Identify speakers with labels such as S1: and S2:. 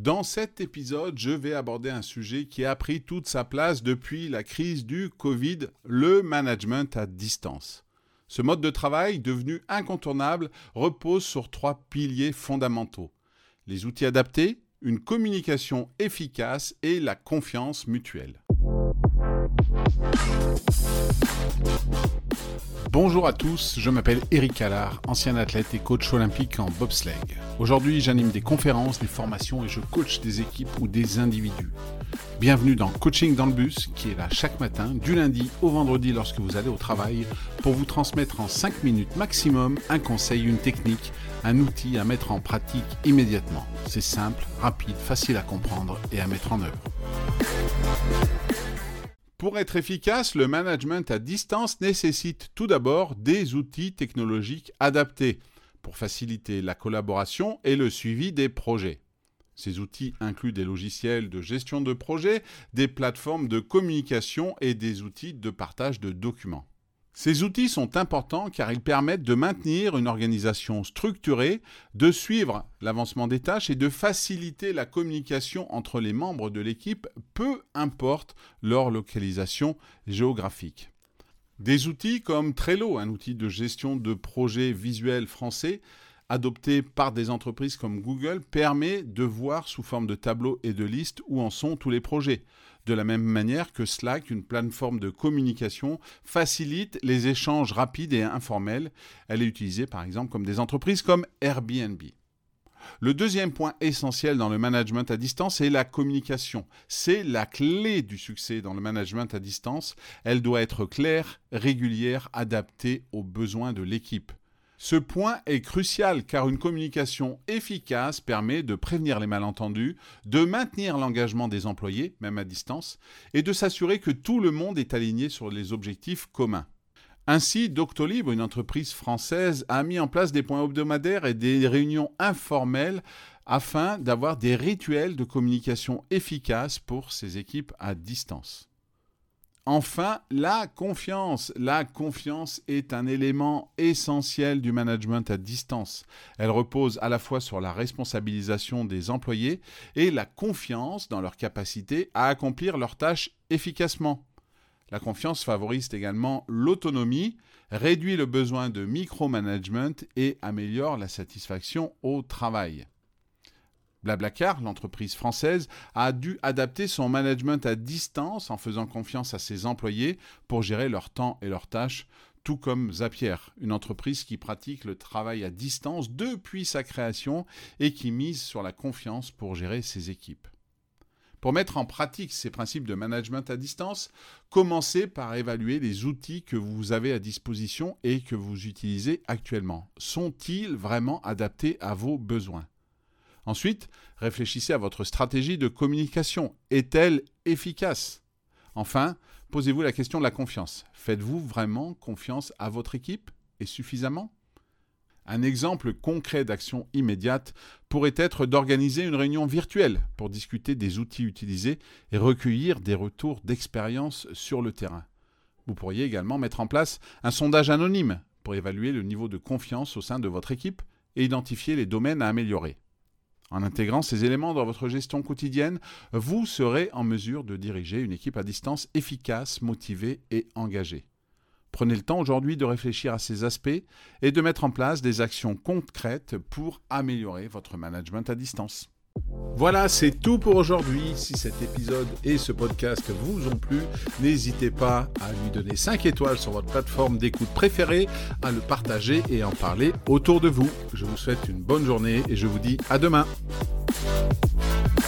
S1: Dans cet épisode, je vais aborder un sujet qui a pris toute sa place depuis la crise du Covid, le management à distance. Ce mode de travail, devenu incontournable, repose sur trois piliers fondamentaux. Les outils adaptés, une communication efficace et la confiance mutuelle. Bonjour à tous, je m'appelle Eric Allard, ancien athlète et coach olympique en bobsleigh. Aujourd'hui, j'anime des conférences, des formations et je coach des équipes ou des individus. Bienvenue dans Coaching dans le bus, qui est là chaque matin, du lundi au vendredi lorsque vous allez au travail, pour vous transmettre en 5 minutes maximum un conseil, une technique, un outil à mettre en pratique immédiatement. C'est simple, rapide, facile à comprendre et à mettre en œuvre. Pour être efficace, le management à distance nécessite tout d'abord des outils technologiques adaptés pour faciliter la collaboration et le suivi des projets. Ces outils incluent des logiciels de gestion de projet, des plateformes de communication et des outils de partage de documents. Ces outils sont importants car ils permettent de maintenir une organisation structurée, de suivre l'avancement des tâches et de faciliter la communication entre les membres de l'équipe, peu importe leur localisation géographique. Des outils comme Trello, un outil de gestion de projets visuels français, adopté par des entreprises comme Google, permet de voir sous forme de tableaux et de listes où en sont tous les projets de la même manière que Slack, une plateforme de communication, facilite les échanges rapides et informels. Elle est utilisée par exemple comme des entreprises comme Airbnb. Le deuxième point essentiel dans le management à distance est la communication. C'est la clé du succès dans le management à distance. Elle doit être claire, régulière, adaptée aux besoins de l'équipe. Ce point est crucial car une communication efficace permet de prévenir les malentendus, de maintenir l'engagement des employés, même à distance, et de s'assurer que tout le monde est aligné sur les objectifs communs. Ainsi, Doctolib, une entreprise française, a mis en place des points hebdomadaires et des réunions informelles afin d'avoir des rituels de communication efficaces pour ses équipes à distance. Enfin, la confiance. La confiance est un élément essentiel du management à distance. Elle repose à la fois sur la responsabilisation des employés et la confiance dans leur capacité à accomplir leurs tâches efficacement. La confiance favorise également l'autonomie, réduit le besoin de micromanagement et améliore la satisfaction au travail. Blablacar, l'entreprise française, a dû adapter son management à distance en faisant confiance à ses employés pour gérer leur temps et leurs tâches, tout comme Zapier, une entreprise qui pratique le travail à distance depuis sa création et qui mise sur la confiance pour gérer ses équipes. Pour mettre en pratique ces principes de management à distance, commencez par évaluer les outils que vous avez à disposition et que vous utilisez actuellement. Sont-ils vraiment adaptés à vos besoins? Ensuite, réfléchissez à votre stratégie de communication. Est-elle efficace? Enfin, posez-vous la question de la confiance. Faites-vous vraiment confiance à votre équipe et suffisamment? Un exemple concret d'action immédiate pourrait être d'organiser une réunion virtuelle pour discuter des outils utilisés et recueillir des retours d'expérience sur le terrain. Vous pourriez également mettre en place un sondage anonyme pour évaluer le niveau de confiance au sein de votre équipe et identifier les domaines à améliorer. En intégrant ces éléments dans votre gestion quotidienne, vous serez en mesure de diriger une équipe à distance efficace, motivée et engagée. Prenez le temps aujourd'hui de réfléchir à ces aspects et de mettre en place des actions concrètes pour améliorer votre management à distance. Voilà, c'est tout pour aujourd'hui. Si cet épisode et ce podcast vous ont plu, n'hésitez pas à lui donner 5 étoiles sur votre plateforme d'écoute préférée, à le partager et en parler autour de vous. Je vous souhaite une bonne journée et je vous dis à demain.